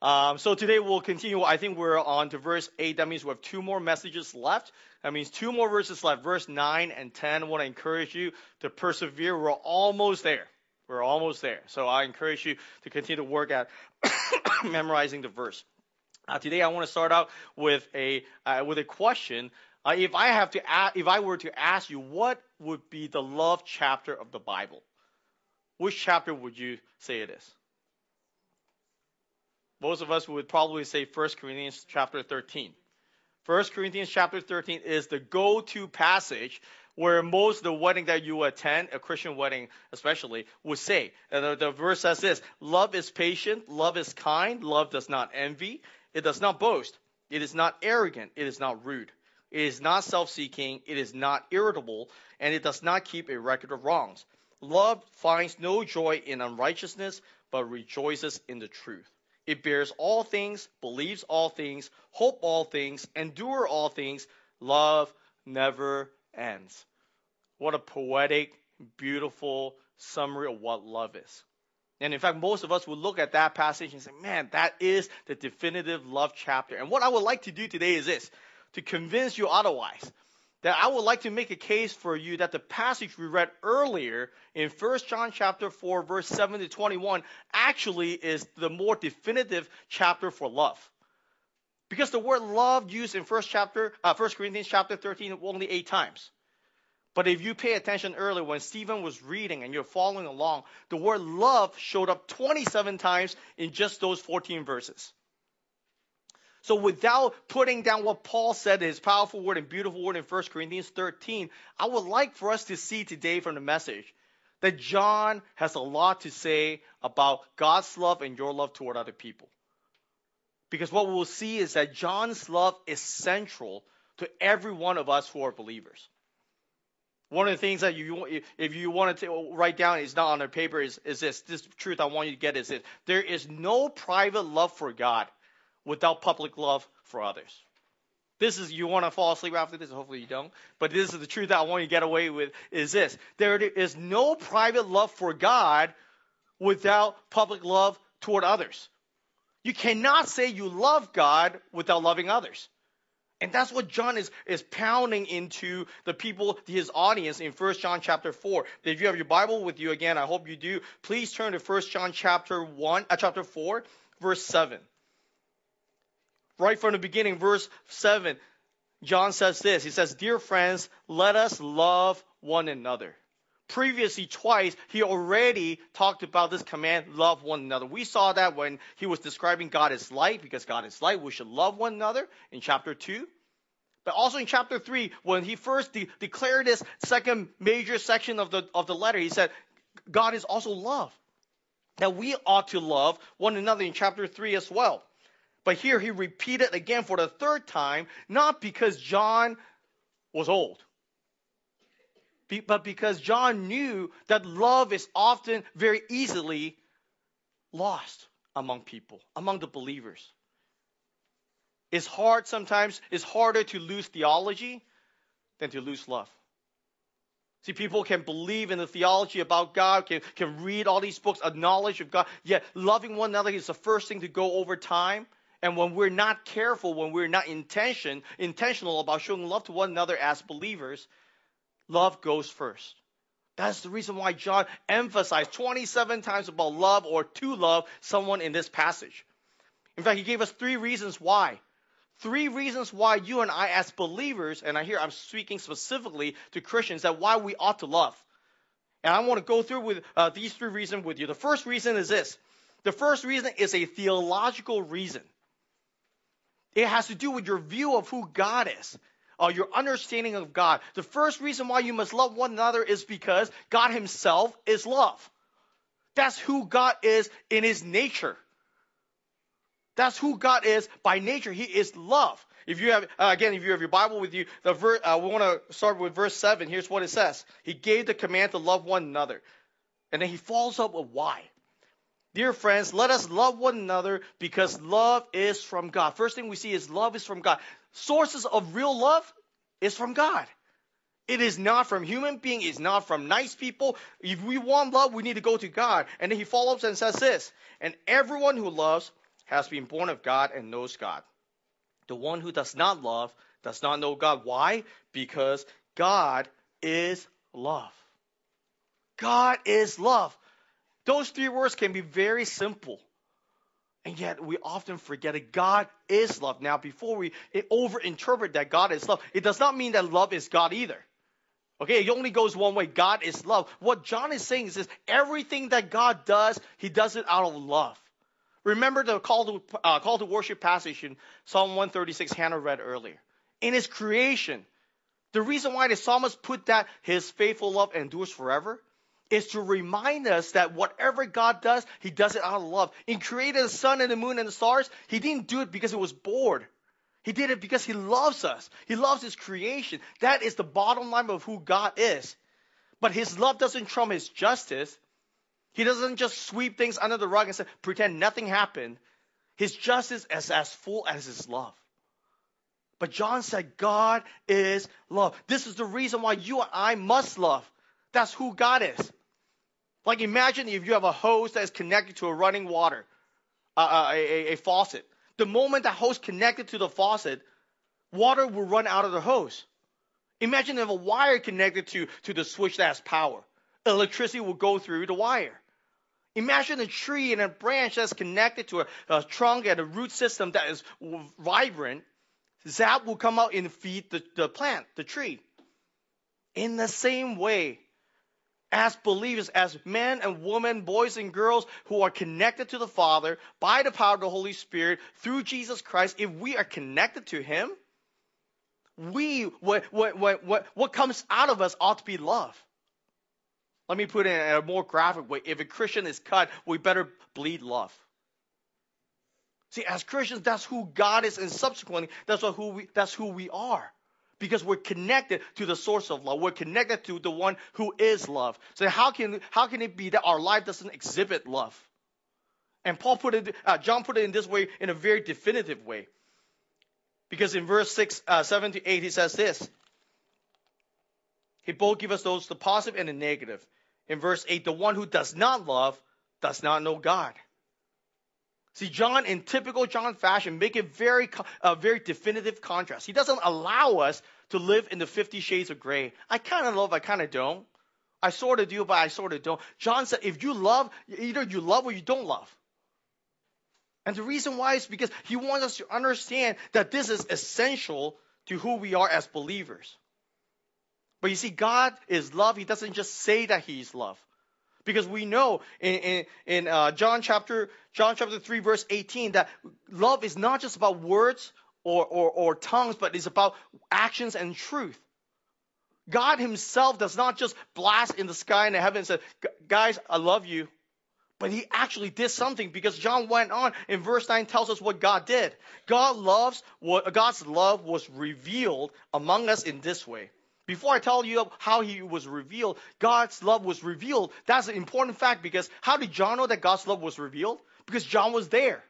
Um, so today we'll continue. I think we're on to verse 8. That means we have two more messages left. That means two more verses left, verse 9 and 10. I want to encourage you to persevere. We're almost there. We're almost there. So I encourage you to continue to work at memorizing the verse. Uh, today I want to start out with a uh, with a question. Uh, if I have to, ask, if I were to ask you, what would be the love chapter of the Bible? Which chapter would you say it is? Most of us would probably say 1 Corinthians chapter 13. 1 Corinthians chapter 13 is the go-to passage where most of the wedding that you attend, a Christian wedding especially, would say. And the, the verse says this, love is patient, love is kind, love does not envy, it does not boast, it is not arrogant, it is not rude. It is not self-seeking, it is not irritable, and it does not keep a record of wrongs. Love finds no joy in unrighteousness, but rejoices in the truth. It bears all things, believes all things, hope all things, endure all things. Love never ends. What a poetic, beautiful summary of what love is. And in fact, most of us would look at that passage and say, man, that is the definitive love chapter. And what I would like to do today is this to convince you otherwise that I would like to make a case for you that the passage we read earlier in 1 John chapter 4 verse 7 to 21 actually is the more definitive chapter for love. Because the word love used in 1 chapter uh, 1 Corinthians chapter 13 only 8 times. But if you pay attention earlier when Stephen was reading and you're following along, the word love showed up 27 times in just those 14 verses. So without putting down what Paul said, his powerful word and beautiful word in 1 Corinthians 13, I would like for us to see today from the message that John has a lot to say about God's love and your love toward other people. Because what we'll see is that John's love is central to every one of us who are believers. One of the things that you, if you want to write down, is not on the paper, is, is this. This truth I want you to get is this. There is no private love for God without public love for others. This is, you want to fall asleep after this? Hopefully you don't. But this is the truth that I want you to get away with is this. There is no private love for God without public love toward others. You cannot say you love God without loving others. And that's what John is, is pounding into the people, his audience in 1 John chapter 4. If you have your Bible with you again, I hope you do. Please turn to 1 John chapter 1, uh, chapter 4, verse 7 right from the beginning, verse 7, John says this. He says, Dear friends, let us love one another. Previously, twice, he already talked about this command, love one another. We saw that when he was describing God as light, because God is light, we should love one another in chapter 2. But also in chapter 3, when he first de- declared this second major section of the, of the letter, he said, God is also love. That we ought to love one another in chapter 3 as well. But here he repeated again for the third time, not because John was old, but because John knew that love is often very easily lost among people, among the believers. It's hard sometimes, it's harder to lose theology than to lose love. See, people can believe in the theology about God, can, can read all these books, a knowledge of God, yet loving one another is the first thing to go over time. And when we're not careful, when we're not intention, intentional about showing love to one another as believers, love goes first. That's the reason why John emphasized 27 times about love or to love someone in this passage. In fact, he gave us three reasons why. Three reasons why you and I, as believers, and I hear I'm speaking specifically to Christians, that why we ought to love. And I want to go through with uh, these three reasons with you. The first reason is this. The first reason is a theological reason. It has to do with your view of who God is, uh, your understanding of God. The first reason why you must love one another is because God Himself is love. That's who God is in His nature. That's who God is by nature. He is love. If you have, uh, again, if you have your Bible with you, the ver- uh, we want to start with verse 7. Here's what it says He gave the command to love one another. And then He follows up with why. Dear friends, let us love one another because love is from God. First thing we see is love is from God. Sources of real love is from God. It is not from human being. It's not from nice people. If we want love, we need to go to God. And then he follows and says this, and everyone who loves has been born of God and knows God. The one who does not love does not know God. Why? Because God is love. God is love. Those three words can be very simple. And yet we often forget that God is love. Now, before we overinterpret that God is love, it does not mean that love is God either. Okay, it only goes one way. God is love. What John is saying is this everything that God does, he does it out of love. Remember the call to, uh, call to worship passage in Psalm 136 Hannah read earlier. In his creation, the reason why the psalmist put that his faithful love endures forever is to remind us that whatever God does, He does it out of love. In creating the sun and the moon and the stars, He didn't do it because He was bored. He did it because He loves us. He loves His creation. That is the bottom line of who God is. But His love doesn't trump His justice. He doesn't just sweep things under the rug and say, pretend nothing happened. His justice is as full as His love. But John said, God is love. This is the reason why you and I must love. That's who God is. Like imagine if you have a hose that is connected to a running water, uh, uh, a, a, faucet. The moment that hose connected to the faucet, water will run out of the hose. Imagine if a wire connected to, to the switch that has power. Electricity will go through the wire. Imagine a tree and a branch that's connected to a, a trunk and a root system that is vibrant. Zap will come out and feed the, the plant, the tree. In the same way, as believers, as men and women, boys and girls who are connected to the Father by the power of the Holy Spirit through Jesus Christ, if we are connected to Him, we what what what what, what comes out of us ought to be love. Let me put it in a more graphic way. If a Christian is cut, we better bleed love. See, as Christians, that's who God is, and subsequently, that's who we that's who we are because we're connected to the source of love. We're connected to the one who is love. So how can how can it be that our life doesn't exhibit love? And Paul put it, uh, John put it in this way, in a very definitive way. Because in verse six, uh, seven to eight, he says this. He both give us those the positive and the negative. In verse eight, the one who does not love does not know God. See, John, in typical John fashion, make a very, a uh, very definitive contrast. He doesn't allow us to live in the 50 shades of gray. I kind of love, I kind of don't. I sort of do, but I sort of don't. John said, if you love, either you love or you don't love. And the reason why is because he wants us to understand that this is essential to who we are as believers. But you see, God is love. He doesn't just say that He's love because we know in, in, in uh, John chapter John chapter 3 verse 18 that love is not just about words or, or, or tongues, but it's about actions and truth. God himself does not just blast in the sky in the heaven and say, guys, I love you. But he actually did something because John went on in verse 9 tells us what God did. God loves what God's love was revealed among us in this way. Before I tell you how he was revealed, God's love was revealed. That's an important fact because how did John know that God's love was revealed? Because John was there.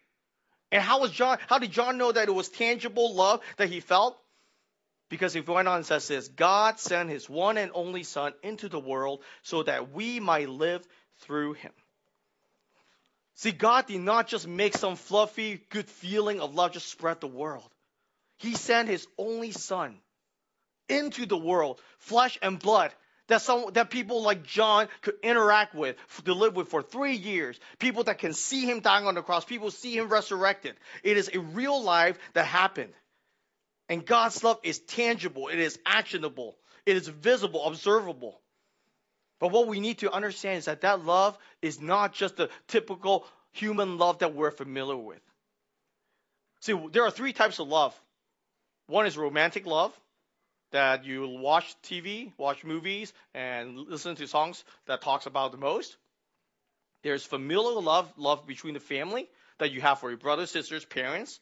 And how was John, how did John know that it was tangible love that he felt? Because he went on and says this, God sent his one and only son into the world so that we might live through him. See, God did not just make some fluffy, good feeling of love just spread the world. He sent his only son into the world, flesh and blood, that some that people like John could interact with, to live with for three years. People that can see him dying on the cross, people see him resurrected. It is a real life that happened. And God's love is tangible, it is actionable, it is visible, observable. But what we need to understand is that that love is not just the typical human love that we're familiar with. See, there are three types of love. One is romantic love that you watch TV, watch movies, and listen to songs that talks about the most. There's familial love, love between the family that you have for your brothers, sisters, parents,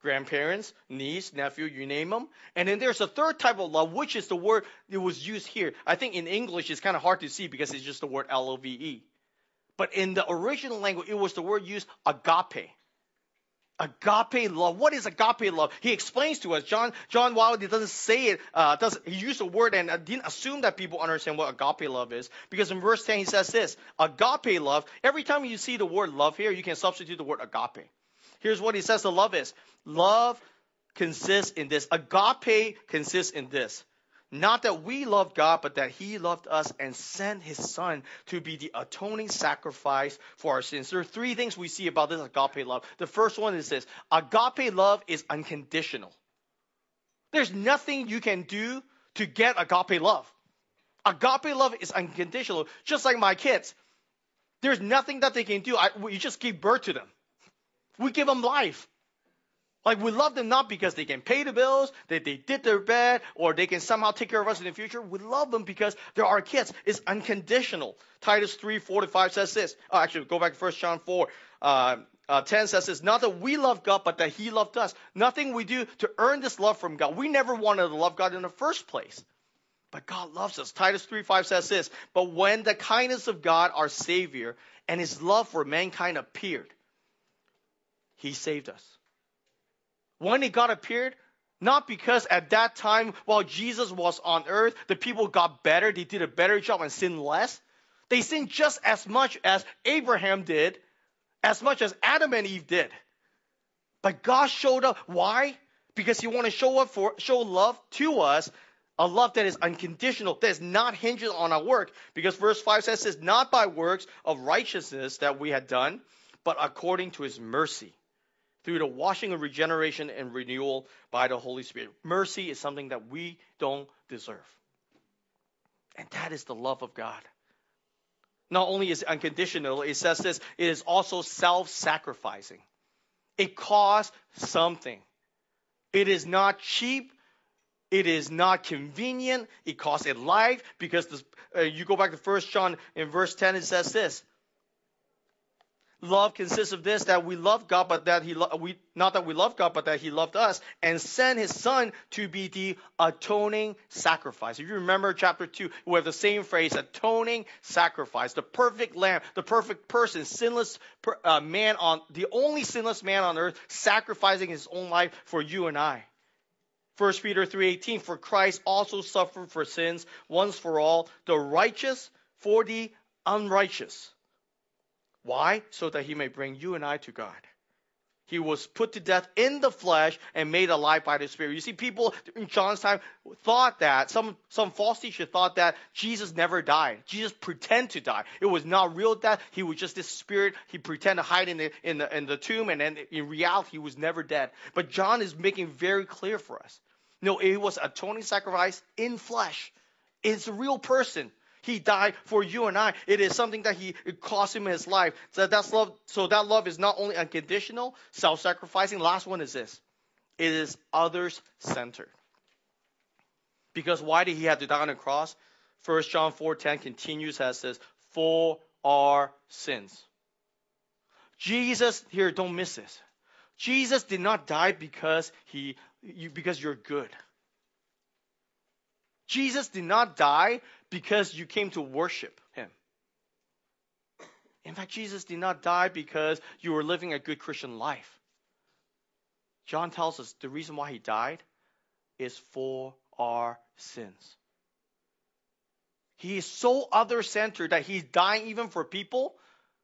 grandparents, niece, nephew, you name them. And then there's a third type of love, which is the word that was used here. I think in English it's kind of hard to see because it's just the word L-O-V-E. But in the original language, it was the word used agape. Agape love. What is agape love? He explains to us. John John Wiley doesn't say it. Uh, does he used a word and uh, didn't assume that people understand what agape love is because in verse ten he says this: agape love. Every time you see the word love here, you can substitute the word agape. Here's what he says the love is. Love consists in this. Agape consists in this. Not that we loved God, but that He loved us and sent His Son to be the atoning sacrifice for our sins. There are three things we see about this agape love. The first one is this agape love is unconditional. There's nothing you can do to get agape love. Agape love is unconditional, just like my kids. There's nothing that they can do. I, you just give birth to them. We give them life. Like we love them not because they can pay the bills, that they did their bed, or they can somehow take care of us in the future. We love them because they're our kids. It's unconditional. Titus 3, 4 to 5 says this. Oh, actually, go back to 1 John 4. Uh, uh, 10 says this, not that we love God, but that He loved us. Nothing we do to earn this love from God. We never wanted to love God in the first place. But God loves us. Titus 3 5 says this, but when the kindness of God, our Savior, and His love for mankind appeared, He saved us. When it got appeared, not because at that time, while Jesus was on earth, the people got better, they did a better job and sinned less. They sinned just as much as Abraham did as much as Adam and Eve did. But God showed up. Why? Because He wanted to show up for show love to us, a love that is unconditional, that is not hinged on our work. Because verse 5 says not by works of righteousness that we had done, but according to his mercy. Through the washing of regeneration and renewal by the Holy Spirit. Mercy is something that we don't deserve. And that is the love of God. Not only is it unconditional, it says this, it is also self sacrificing. It costs something. It is not cheap. It is not convenient. It costs a life because this, uh, you go back to First John in verse 10, it says this Love consists of this that we love God, but that He lo- we not that we love God, but that He loved us and sent His Son to be the atoning sacrifice. If you remember chapter two, we have the same phrase: atoning sacrifice, the perfect Lamb, the perfect person, sinless per, uh, man on the only sinless man on earth, sacrificing His own life for you and I. 1 Peter 3:18 For Christ also suffered for sins once for all, the righteous for the unrighteous why? So that he may bring you and I to God. He was put to death in the flesh and made alive by the Spirit. You see, people in John's time thought that, some, some false teacher thought that Jesus never died. Jesus pretended to die. It was not real death. He was just this spirit. He pretended to hide in the, in the, in the tomb, and then in reality, he was never dead. But John is making very clear for us. No, it was atoning sacrifice in flesh. It's a real person. He died for you and I. It is something that he cost him his life. So that's love. So that love is not only unconditional, self-sacrificing. Last one is this: it is others-centered. Because why did he have to die on the cross? 1 John 4:10 continues as says, "For our sins." Jesus here, don't miss this. Jesus did not die because he you, because you're good. Jesus did not die because you came to worship him. In fact, Jesus did not die because you were living a good Christian life. John tells us the reason why he died is for our sins. He is so other centered that he's dying even for people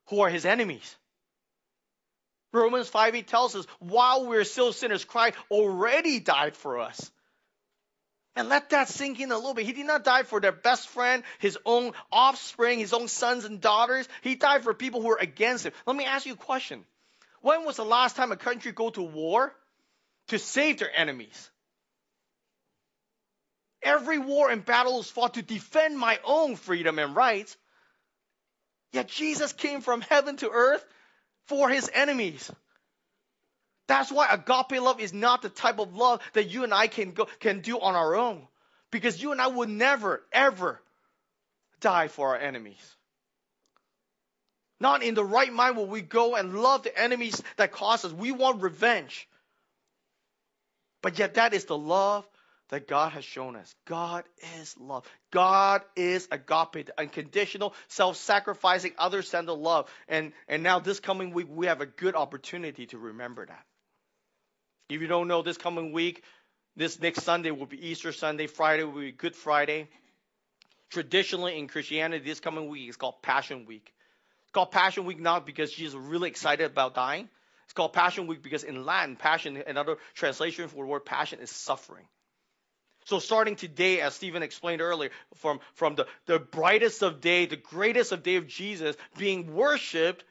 who are his enemies. Romans 5 8 tells us, while we're still sinners, Christ already died for us. And let that sink in a little bit. He did not die for their best friend, his own offspring, his own sons and daughters. He died for people who were against him. Let me ask you a question. When was the last time a country go to war to save their enemies? Every war and battle is fought to defend my own freedom and rights. Yet Jesus came from heaven to earth for his enemies. That's why agape love is not the type of love that you and I can go, can do on our own. Because you and I would never, ever die for our enemies. Not in the right mind will we go and love the enemies that cause us. We want revenge. But yet that is the love that God has shown us. God is love. God is agape, unconditional, self-sacrificing, other-centered love. And, and now this coming week, we have a good opportunity to remember that. If you don't know, this coming week, this next Sunday will be Easter Sunday, Friday will be Good Friday. Traditionally in Christianity, this coming week is called Passion Week. It's called Passion Week not because Jesus is really excited about dying. It's called Passion Week because in Latin, passion, another translation for the word passion is suffering. So starting today, as Stephen explained earlier, from, from the, the brightest of day, the greatest of day of Jesus being worshipped,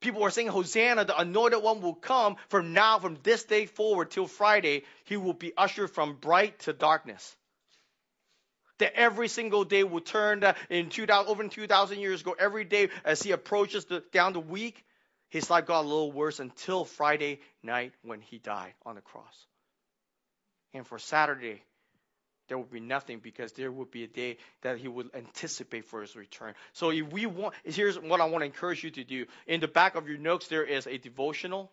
people were saying, Hosanna, the anointed one will come from now, from this day forward till Friday, he will be ushered from bright to darkness. That every single day will turn uh, in 2000, over 2,000 years ago, every day as he approaches the, down the week, his life got a little worse until Friday night when he died on the cross. And for Saturday, there will be nothing because there will be a day that he will anticipate for his return. So if we want, here's what I want to encourage you to do. In the back of your notes, there is a devotional.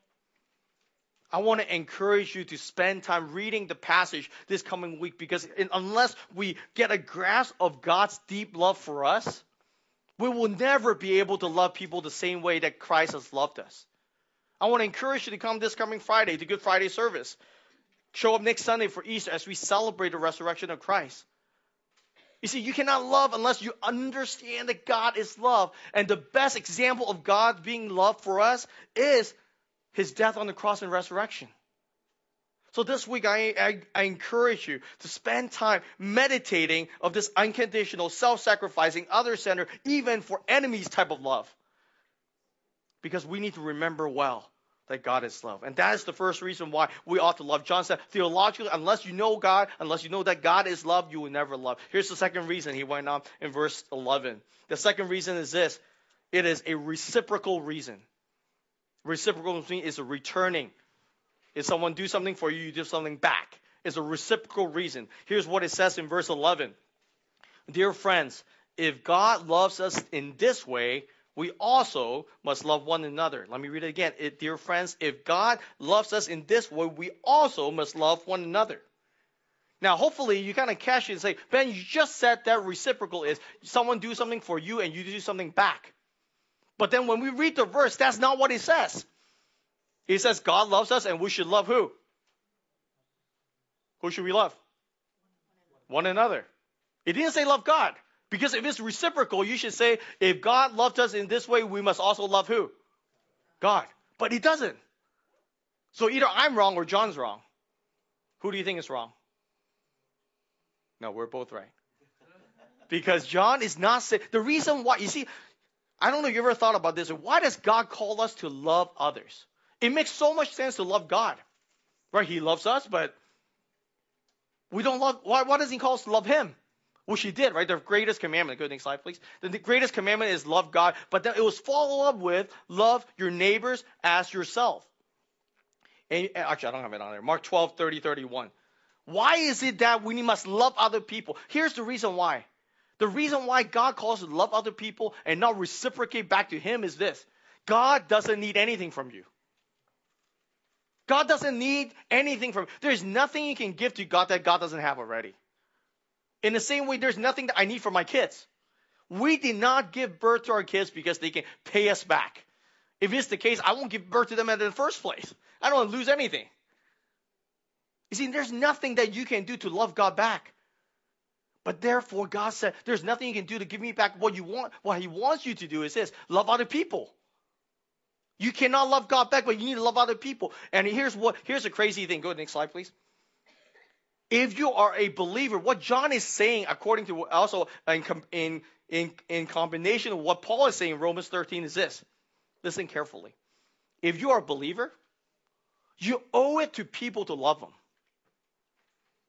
I want to encourage you to spend time reading the passage this coming week because in, unless we get a grasp of God's deep love for us, we will never be able to love people the same way that Christ has loved us. I want to encourage you to come this coming Friday to Good Friday service. Show up next Sunday for Easter as we celebrate the resurrection of Christ. You see, you cannot love unless you understand that God is love. And the best example of God being love for us is his death on the cross and resurrection. So this week, I, I, I, encourage you to spend time meditating of this unconditional, self-sacrificing, other-centered, even for enemies type of love. Because we need to remember well that God is love. And that is the first reason why we ought to love. John said, theologically, unless you know God, unless you know that God is love, you will never love. Here's the second reason he went on in verse 11. The second reason is this. It is a reciprocal reason. Reciprocal is a returning. If someone do something for you, you do something back. It's a reciprocal reason. Here's what it says in verse 11. Dear friends, if God loves us in this way, we also must love one another. Let me read it again. It, dear friends, if God loves us in this way, we also must love one another. Now, hopefully, you kind of catch it and say, Ben, you just said that reciprocal is someone do something for you and you do something back. But then when we read the verse, that's not what it says. It says God loves us and we should love who? Who should we love? One another. It didn't say love God. Because if it's reciprocal, you should say, if God loved us in this way, we must also love who? God. But he doesn't. So either I'm wrong or John's wrong. Who do you think is wrong? No, we're both right. Because John is not saying, the reason why, you see, I don't know if you ever thought about this. Why does God call us to love others? It makes so much sense to love God. Right? He loves us, but we don't love, why, why does he call us to love him? Which he did, right? The greatest commandment. Go next slide, please. The, the greatest commandment is love God, but then it was followed up with love your neighbors as yourself. And, actually, I don't have it on there. Mark 12, 30, 31. Why is it that we must love other people? Here's the reason why. The reason why God calls us to love other people and not reciprocate back to Him is this God doesn't need anything from you. God doesn't need anything from. There's nothing you can give to God that God doesn't have already. In the same way, there's nothing that I need for my kids. We did not give birth to our kids because they can pay us back. If it's the case, I won't give birth to them in the first place. I don't want to lose anything. You see, there's nothing that you can do to love God back. But therefore, God said, there's nothing you can do to give me back what you want. What He wants you to do is this love other people. You cannot love God back, but you need to love other people. And here's what here's a crazy thing. Go to the next slide, please if you are a believer, what John is saying, according to also in, in, in, in combination with what Paul is saying in Romans 13, is this. Listen carefully. If you are a believer, you owe it to people to love them.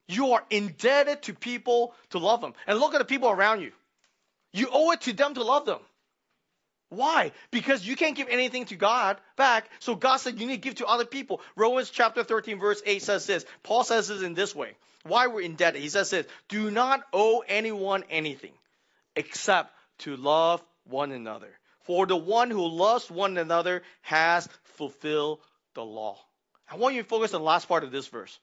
You are indebted to people to love them. And look at the people around you. You owe it to them to love them. Why? Because you can't give anything to God back. So God said you need to give to other people. Romans chapter 13 verse 8 says this. Paul says this in this way. Why we're indebted. He says this. Do not owe anyone anything except to love one another. For the one who loves one another has fulfilled the law. I want you to focus on the last part of this verse.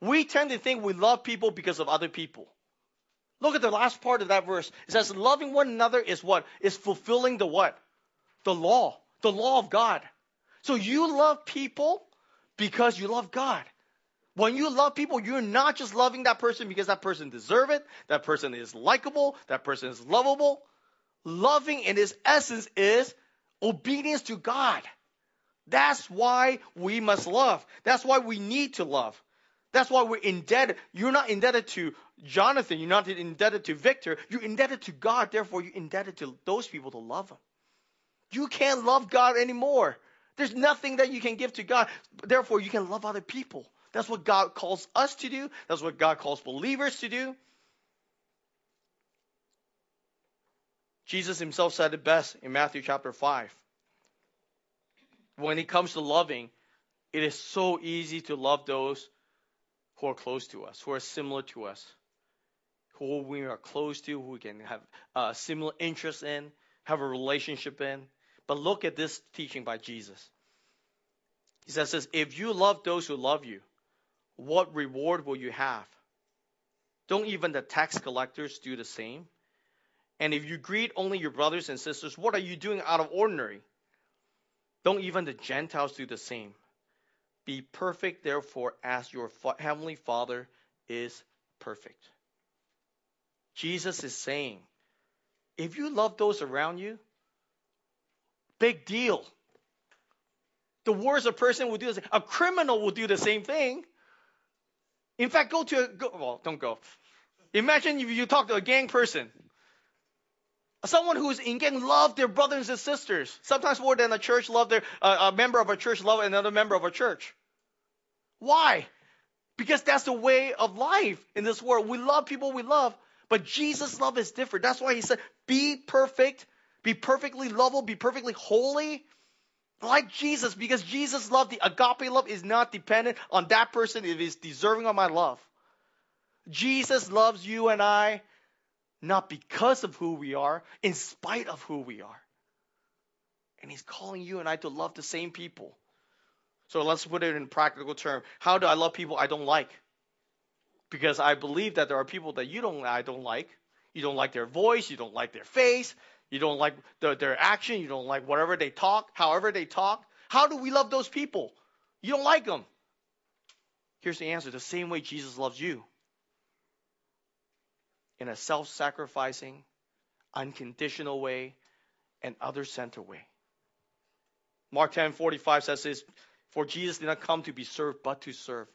We tend to think we love people because of other people. Look at the last part of that verse. It says, loving one another is what? Is fulfilling the what? The law. The law of God. So you love people because you love God. When you love people, you're not just loving that person because that person deserves it, that person is likable, that person is lovable. Loving in its essence is obedience to God. That's why we must love. That's why we need to love. That's why we're indebted. You're not indebted to Jonathan. You're not indebted to Victor. You're indebted to God. Therefore, you're indebted to those people to love Him. You can't love God anymore. There's nothing that you can give to God. Therefore, you can love other people. That's what God calls us to do. That's what God calls believers to do. Jesus himself said it best in Matthew chapter 5. When it comes to loving, it is so easy to love those who are close to us, who are similar to us, who we are close to, who we can have a similar interests in, have a relationship in. But look at this teaching by Jesus. He says if you love those who love you, what reward will you have? Don't even the tax collectors do the same? And if you greet only your brothers and sisters, what are you doing out of ordinary? Don't even the Gentiles do the same? Be perfect, therefore, as your heavenly Father is perfect. Jesus is saying, if you love those around you, big deal. The worst a person will do is a criminal will do the same thing. In fact, go to a go, well, don't go. Imagine if you talk to a gang person. Someone who's in gang love their brothers and sisters. Sometimes more than a church love their uh, a member of a church love another member of a church. Why? Because that's the way of life in this world. We love people we love, but Jesus' love is different. That's why he said, "Be perfect, be perfectly lovable, be perfectly holy." Like Jesus, because Jesus' love, the agape love, is not dependent on that person if he's deserving of my love. Jesus loves you and I not because of who we are, in spite of who we are. And he's calling you and I to love the same people. So let's put it in practical term. How do I love people I don't like? Because I believe that there are people that you don't I don't like. You don't like their voice, you don't like their face, you don't like the, their action. You don't like whatever they talk, however they talk. How do we love those people? You don't like them. Here's the answer the same way Jesus loves you in a self sacrificing, unconditional way, and other centered way. Mark 10 45 says this For Jesus did not come to be served, but to serve,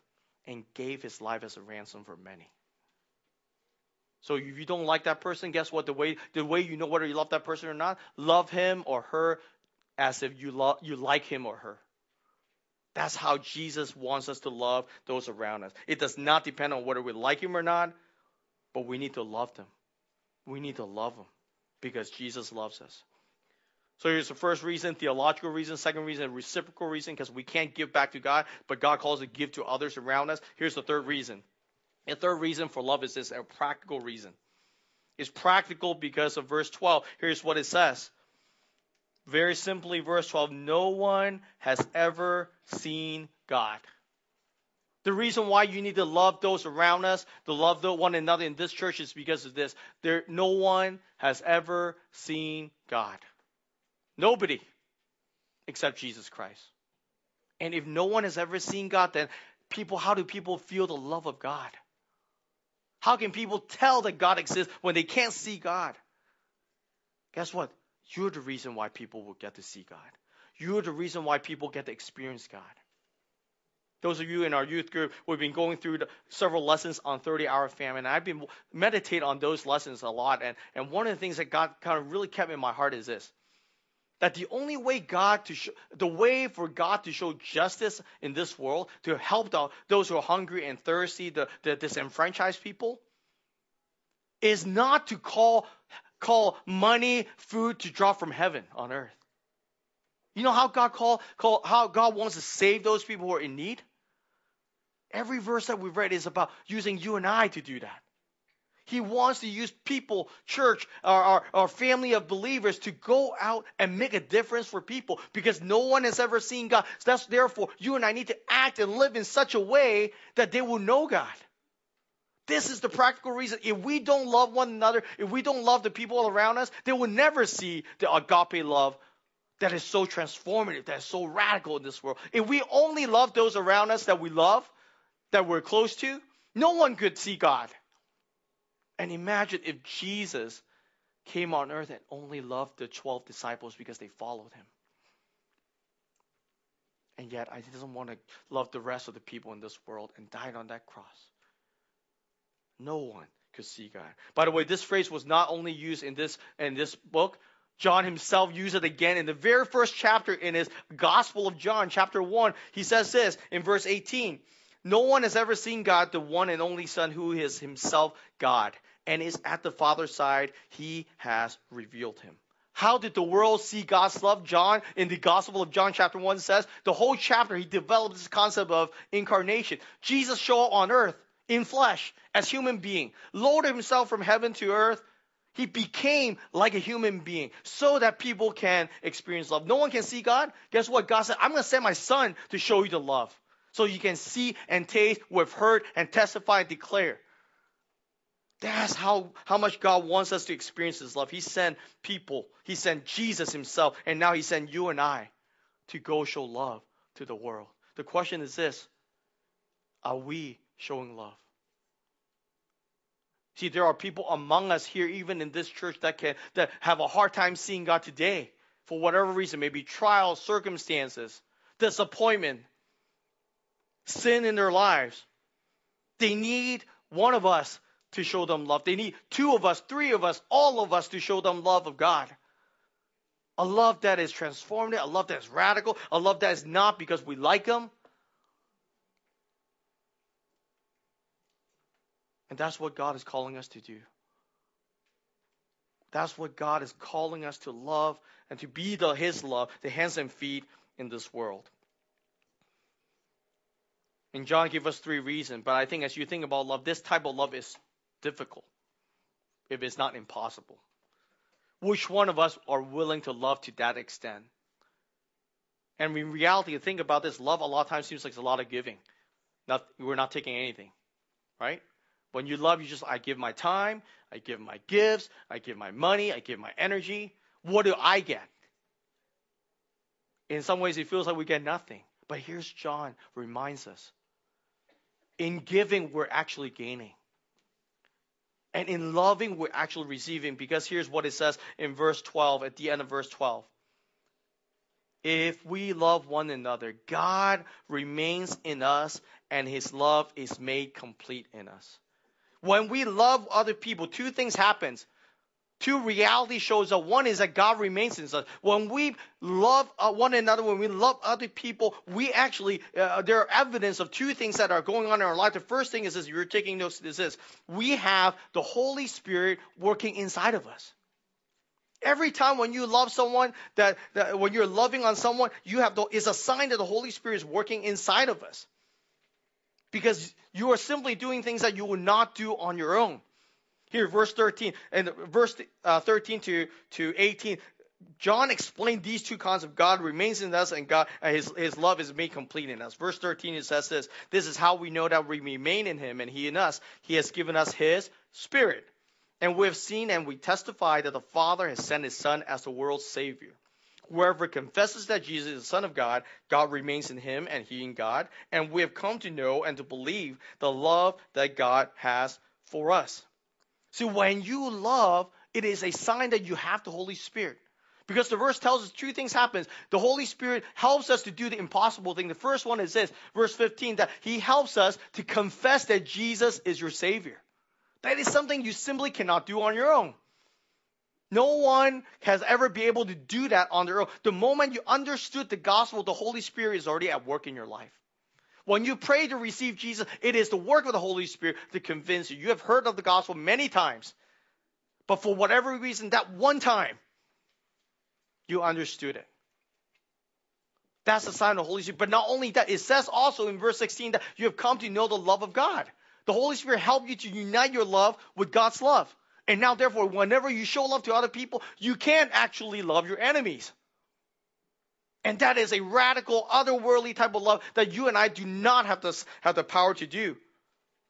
and gave his life as a ransom for many. So if you don't like that person, guess what? The way the way you know whether you love that person or not, love him or her as if you love you like him or her. That's how Jesus wants us to love those around us. It does not depend on whether we like him or not, but we need to love them. We need to love them because Jesus loves us. So here's the first reason, theological reason. Second reason, reciprocal reason, because we can't give back to God, but God calls to give to others around us. Here's the third reason and third reason for love is this a practical reason. It's practical because of verse 12. Here's what it says. Very simply, verse 12 No one has ever seen God. The reason why you need to love those around us, to love one another in this church is because of this. There, no one has ever seen God. Nobody except Jesus Christ. And if no one has ever seen God, then people, how do people feel the love of God? How can people tell that God exists when they can't see God? Guess what? You're the reason why people will get to see God. You're the reason why people get to experience God. Those of you in our youth group, we've been going through the, several lessons on 30 hour famine. I've been meditate on those lessons a lot. And, and one of the things that God kind of really kept in my heart is this that the only way God to the way for God to show justice in this world, to help the, those who are hungry and thirsty, the, the disenfranchised people, is not to call, call money, food to drop from heaven on earth. You know how God call, call how God wants to save those people who are in need? Every verse that we've read is about using you and I to do that. He wants to use people, church, our, our, our, family of believers to go out and make a difference for people because no one has ever seen God. So that's therefore you and I need to act and live in such a way that they will know God. This is the practical reason. If we don't love one another, if we don't love the people around us, they will never see the agape love that is so transformative, that is so radical in this world. If we only love those around us that we love, that we're close to, no one could see God. And imagine if Jesus came on earth and only loved the 12 disciples because they followed him. and yet I doesn't want to love the rest of the people in this world and died on that cross. No one could see God. By the way, this phrase was not only used in this in this book. John himself used it again in the very first chapter in his Gospel of John, chapter 1. He says this in verse 18 No one has ever seen God, the one and only Son, who is himself God and is at the Father's side. He has revealed him. How did the world see God's love? John, in the Gospel of John, chapter 1, says the whole chapter he develops this concept of incarnation. Jesus showed up on earth in flesh as human being, lowered himself from heaven to earth. He became like a human being so that people can experience love. No one can see God. Guess what? God said, I'm going to send my son to show you the love. So you can see and taste we've heard and testify and declare. That's how, how much God wants us to experience His love. He sent people, He sent Jesus Himself, and now He sent you and I to go show love to the world. The question is this Are we showing love? See, there are people among us here, even in this church, that can that have a hard time seeing God today for whatever reason, maybe trials, circumstances, disappointment, sin in their lives. They need one of us to show them love. They need two of us, three of us, all of us to show them love of God. A love that is transformative, a love that is radical, a love that is not because we like them. And that's what God is calling us to do. That's what God is calling us to love and to be the His love, the hands and feet in this world. And John gave us three reasons, but I think as you think about love, this type of love is difficult, if it's not impossible. Which one of us are willing to love to that extent? And in reality, think about this love a lot of times seems like it's a lot of giving. Not, we're not taking anything, right? When you love, you just, I give my time, I give my gifts, I give my money, I give my energy. What do I get? In some ways, it feels like we get nothing. But here's John reminds us in giving, we're actually gaining. And in loving, we're actually receiving because here's what it says in verse 12, at the end of verse 12. If we love one another, God remains in us and his love is made complete in us. When we love other people, two things happens two reality shows. One is that God remains in us. When we love uh, one another, when we love other people, we actually, uh, there are evidence of two things that are going on in our life. The first thing is this, you're taking notes, this is, we have the Holy Spirit working inside of us. Every time when you love someone, that, that when you're loving on someone, you have the, is a sign that the Holy Spirit is working inside of us. Because you are simply doing things that you would not do on your own. Here, verse 13, and verse uh, 13 to, to 18, John explained these two concepts. God remains in us and God, his, his love is made complete in us. Verse 13, it says this, this is how we know that we remain in him and he in us. He has given us his spirit. And we have seen and we testify that the Father has sent his son as the world's savior. Whoever confesses that Jesus is the Son of God, God remains in him and he in God. And we have come to know and to believe the love that God has for us. See, when you love, it is a sign that you have the Holy Spirit. Because the verse tells us two things happen. The Holy Spirit helps us to do the impossible thing. The first one is this, verse 15, that He helps us to confess that Jesus is your Savior. That is something you simply cannot do on your own. No one has ever been able to do that on their own. The moment you understood the gospel, the Holy Spirit is already at work in your life. When you pray to receive Jesus, it is the work of the Holy Spirit to convince you. You have heard of the gospel many times, but for whatever reason, that one time, you understood it. That's the sign of the Holy Spirit. But not only that, it says also in verse 16 that you have come to know the love of God. The Holy Spirit helped you to unite your love with God's love. And now, therefore, whenever you show love to other people, you can actually love your enemies. And that is a radical, otherworldly type of love that you and I do not have, to, have the power to do.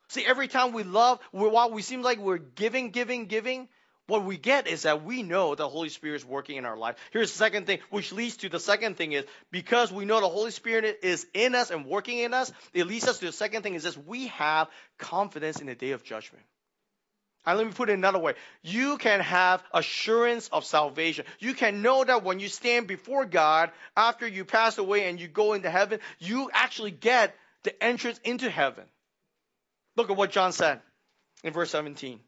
See, every time we love, while we seem like we're giving, giving, giving, what we get is that we know the Holy Spirit is working in our life. Here's the second thing, which leads to the second thing is because we know the Holy Spirit is in us and working in us, it leads us to the second thing is this we have confidence in the day of judgment. And let me put it another way. You can have assurance of salvation. You can know that when you stand before God after you pass away and you go into heaven, you actually get the entrance into heaven. Look at what John said in verse 17.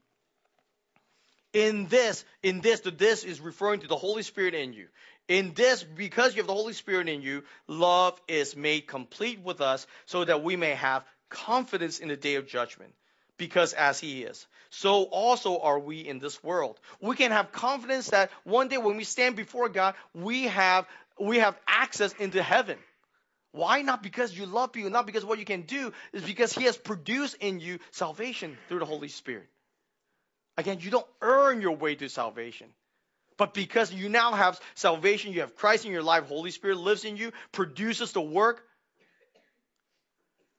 In this, in this, the this is referring to the Holy Spirit in you. In this, because you have the Holy Spirit in you, love is made complete with us so that we may have confidence in the day of judgment. Because as He is, so also are we in this world. We can have confidence that one day when we stand before God, we have, we have access into heaven. Why? Not because you love people, not because what you can do, is because He has produced in you salvation through the Holy Spirit. Again, you don't earn your way to salvation. But because you now have salvation, you have Christ in your life, Holy Spirit lives in you, produces the work.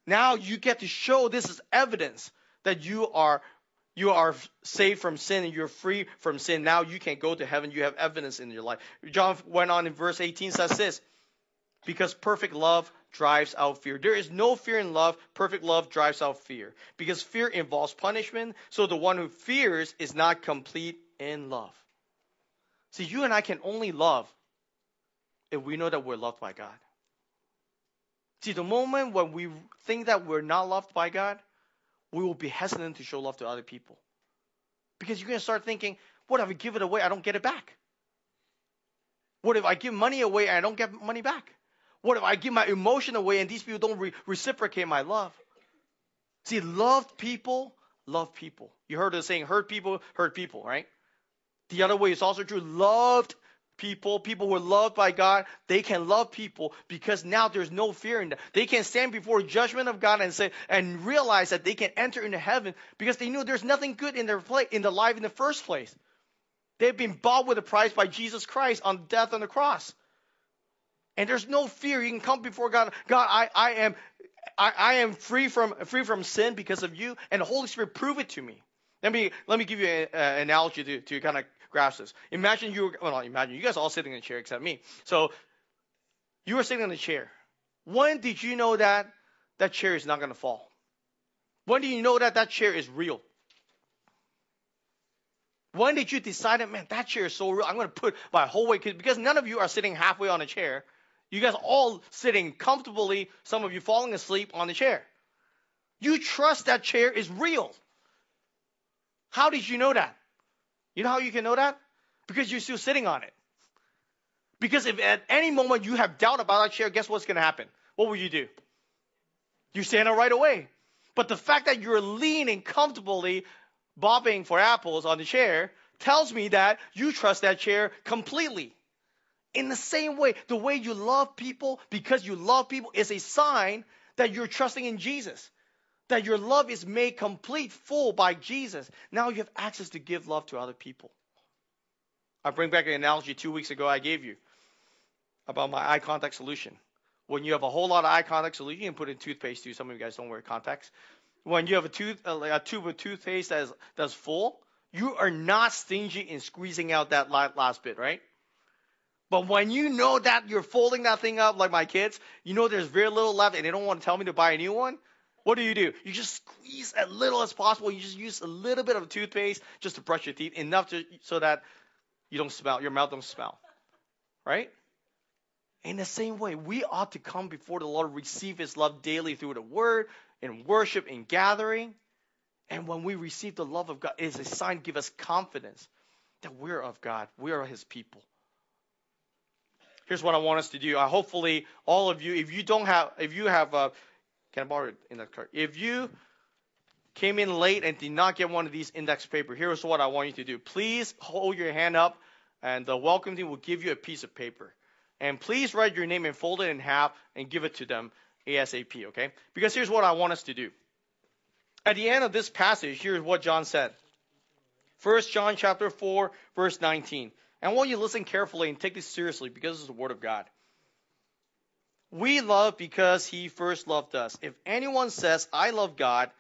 Now you get to show this is evidence that you are you are saved from sin and you're free from sin. Now you can go to heaven. You have evidence in your life. John went on in verse 18 says this, because perfect love drives out fear. There is no fear in love. Perfect love drives out fear. Because fear involves punishment. So the one who fears is not complete in love. See, you and I can only love if we know that we're loved by God. See, the moment when we think that we're not loved by God, we will be hesitant to show love to other people. Because you're going to start thinking, what if I give it away? I don't get it back. What if I give money away and I don't get money back? What if I give my emotion away and these people don't re- reciprocate my love? See, loved people love people. You heard the saying, hurt people hurt people, right? The other way is also true. Loved people, people who are loved by God, they can love people because now there's no fear in them. They can stand before judgment of God and say and realize that they can enter into heaven because they knew there's nothing good in their in their life in the first place. They've been bought with a price by Jesus Christ on death on the cross. And there's no fear. You can come before God. God, I, I am I, I am free from free from sin because of you, and the Holy Spirit prove it to me. Let me let me give you an analogy to, to kind of grasp this. Imagine you were, well, not imagine, you guys all sitting in a chair except me. So you were sitting in a chair. When did you know that that chair is not going to fall? When did you know that that chair is real? When did you decide, man, that chair is so real, I'm going to put my whole weight, because none of you are sitting halfway on a chair. You guys all sitting comfortably, some of you falling asleep on the chair. You trust that chair is real. How did you know that? You know how you can know that? Because you're still sitting on it. Because if at any moment you have doubt about that chair, guess what's going to happen? What will you do? You stand up right away. But the fact that you're leaning comfortably, bobbing for apples on the chair, tells me that you trust that chair completely. In the same way, the way you love people because you love people is a sign that you're trusting in Jesus that your love is made complete, full by Jesus. Now you have access to give love to other people. I bring back an analogy two weeks ago I gave you about my eye contact solution. When you have a whole lot of eye contact solution, you can put in toothpaste too. Some of you guys don't wear contacts. When you have a tooth, a tube of toothpaste that's that's full, you are not stingy in squeezing out that last bit, right? But when you know that you're folding that thing up like my kids, you know there's very little left and they don't want to tell me to buy a new one, what do you do? You just squeeze as little as possible. You just use a little bit of toothpaste just to brush your teeth, enough to, so that you don't smell, your mouth don't smell. Right? In the same way, we ought to come before the Lord, receive His love daily through the Word, in worship, in gathering. And when we receive the love of God, it is a sign, give us confidence that we're of God, we are His people. Here's what I want us to do. I hopefully all of you, if you don't have, if you have uh, can I borrow it in that card? If you came in late and did not get one of these index paper, here's what I want you to do. Please hold your hand up, and the welcome team will give you a piece of paper. And please write your name and fold it in half and give it to them ASAP, okay? Because here's what I want us to do. At the end of this passage, here's what John said. 1 John chapter 4, verse 19. And I want you to listen carefully and take this seriously because it's the word of God. We love because he first loved us. If anyone says, I love God,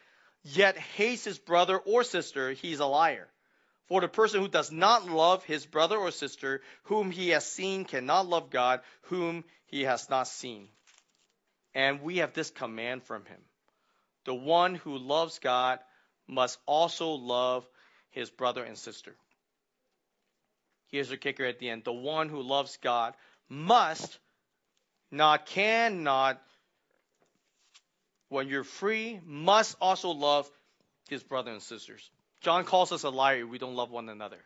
yet hates his brother or sister, he's a liar. For the person who does not love his brother or sister, whom he has seen, cannot love God, whom he has not seen. And we have this command from him The one who loves God must also love his brother and sister. Here's the kicker at the end. The one who loves God must, not can, not when you're free, must also love his brother and sisters. John calls us a liar if we don't love one another.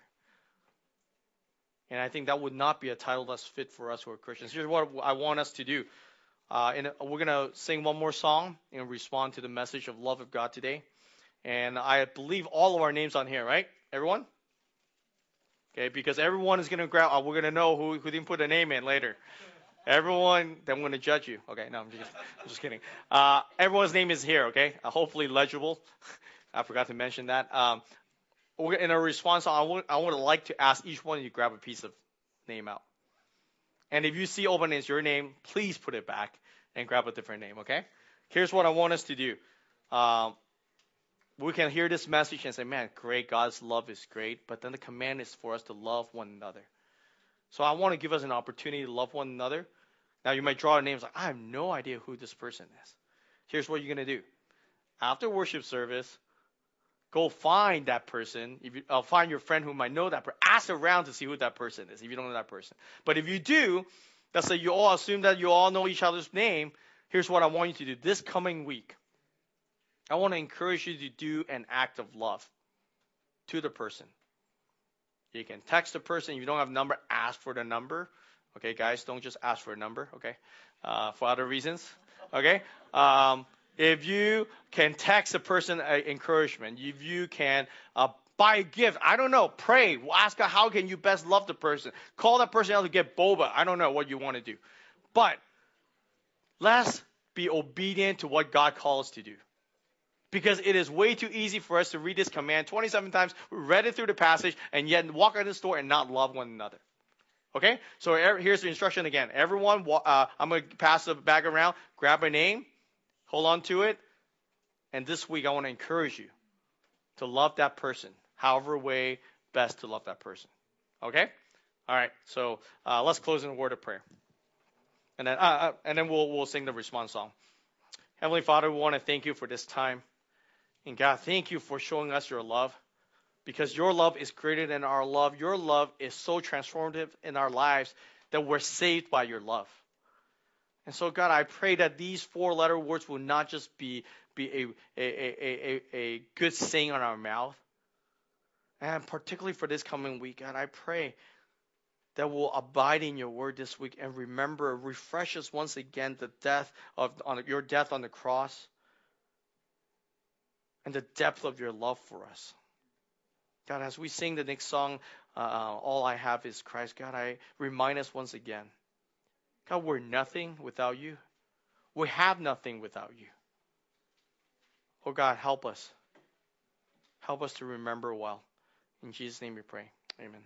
And I think that would not be a title that's fit for us who are Christians. Here's what I want us to do. Uh, and we're going to sing one more song and respond to the message of love of God today. And I believe all of our names on here, right? Everyone? Okay, because everyone is going to grab, uh, we're going to know who, who didn't put a name in later. Everyone, then I'm going to judge you. Okay, no, I'm just, I'm just kidding. Uh, everyone's name is here, okay? Uh, hopefully legible. I forgot to mention that. Um, in a response, I would, I would like to ask each one of you grab a piece of name out. And if you see open as your name, please put it back and grab a different name, okay? Here's what I want us to do. Um, we can hear this message and say, man, great, God's love is great, but then the command is for us to love one another. So I want to give us an opportunity to love one another. Now you might draw a names like, I have no idea who this person is. Here's what you're to do. After worship service, go find that person. If you uh, find your friend who might know that person, ask around to see who that person is. If you don't know that person, but if you do, let's say you all assume that you all know each other's name. Here's what I want you to do this coming week. I want to encourage you to do an act of love to the person. You can text the person. If you don't have a number, ask for the number. Okay, guys, don't just ask for a number. Okay, uh, for other reasons. Okay. Um, if you can text a person uh, encouragement, if you can uh, buy a gift, I don't know, pray, ask how can you best love the person, call that person out to get boba. I don't know what you want to do, but let's be obedient to what God calls us to do because it is way too easy for us to read this command 27 times, read it through the passage, and yet walk out of the store and not love one another. Okay? So here's the instruction again. Everyone, uh, I'm going to pass the bag around, grab a name, hold on to it, and this week I want to encourage you to love that person, however way best to love that person. Okay? All right. So uh, let's close in a word of prayer, and then uh, uh and then we'll we'll sing the response song. Heavenly Father, we want to thank you for this time. And God, thank you for showing us your love because your love is greater than our love. Your love is so transformative in our lives that we're saved by your love. And so, God, I pray that these four letter words will not just be, be a, a, a, a, a good saying on our mouth. And particularly for this coming week, God, I pray that we'll abide in your word this week and remember, refresh us once again the death of on your death on the cross and the depth of your love for us. God, as we sing the next song, uh, All I Have is Christ, God, I remind us once again God, we're nothing without you. We have nothing without you. Oh God, help us. Help us to remember well. In Jesus' name we pray. Amen.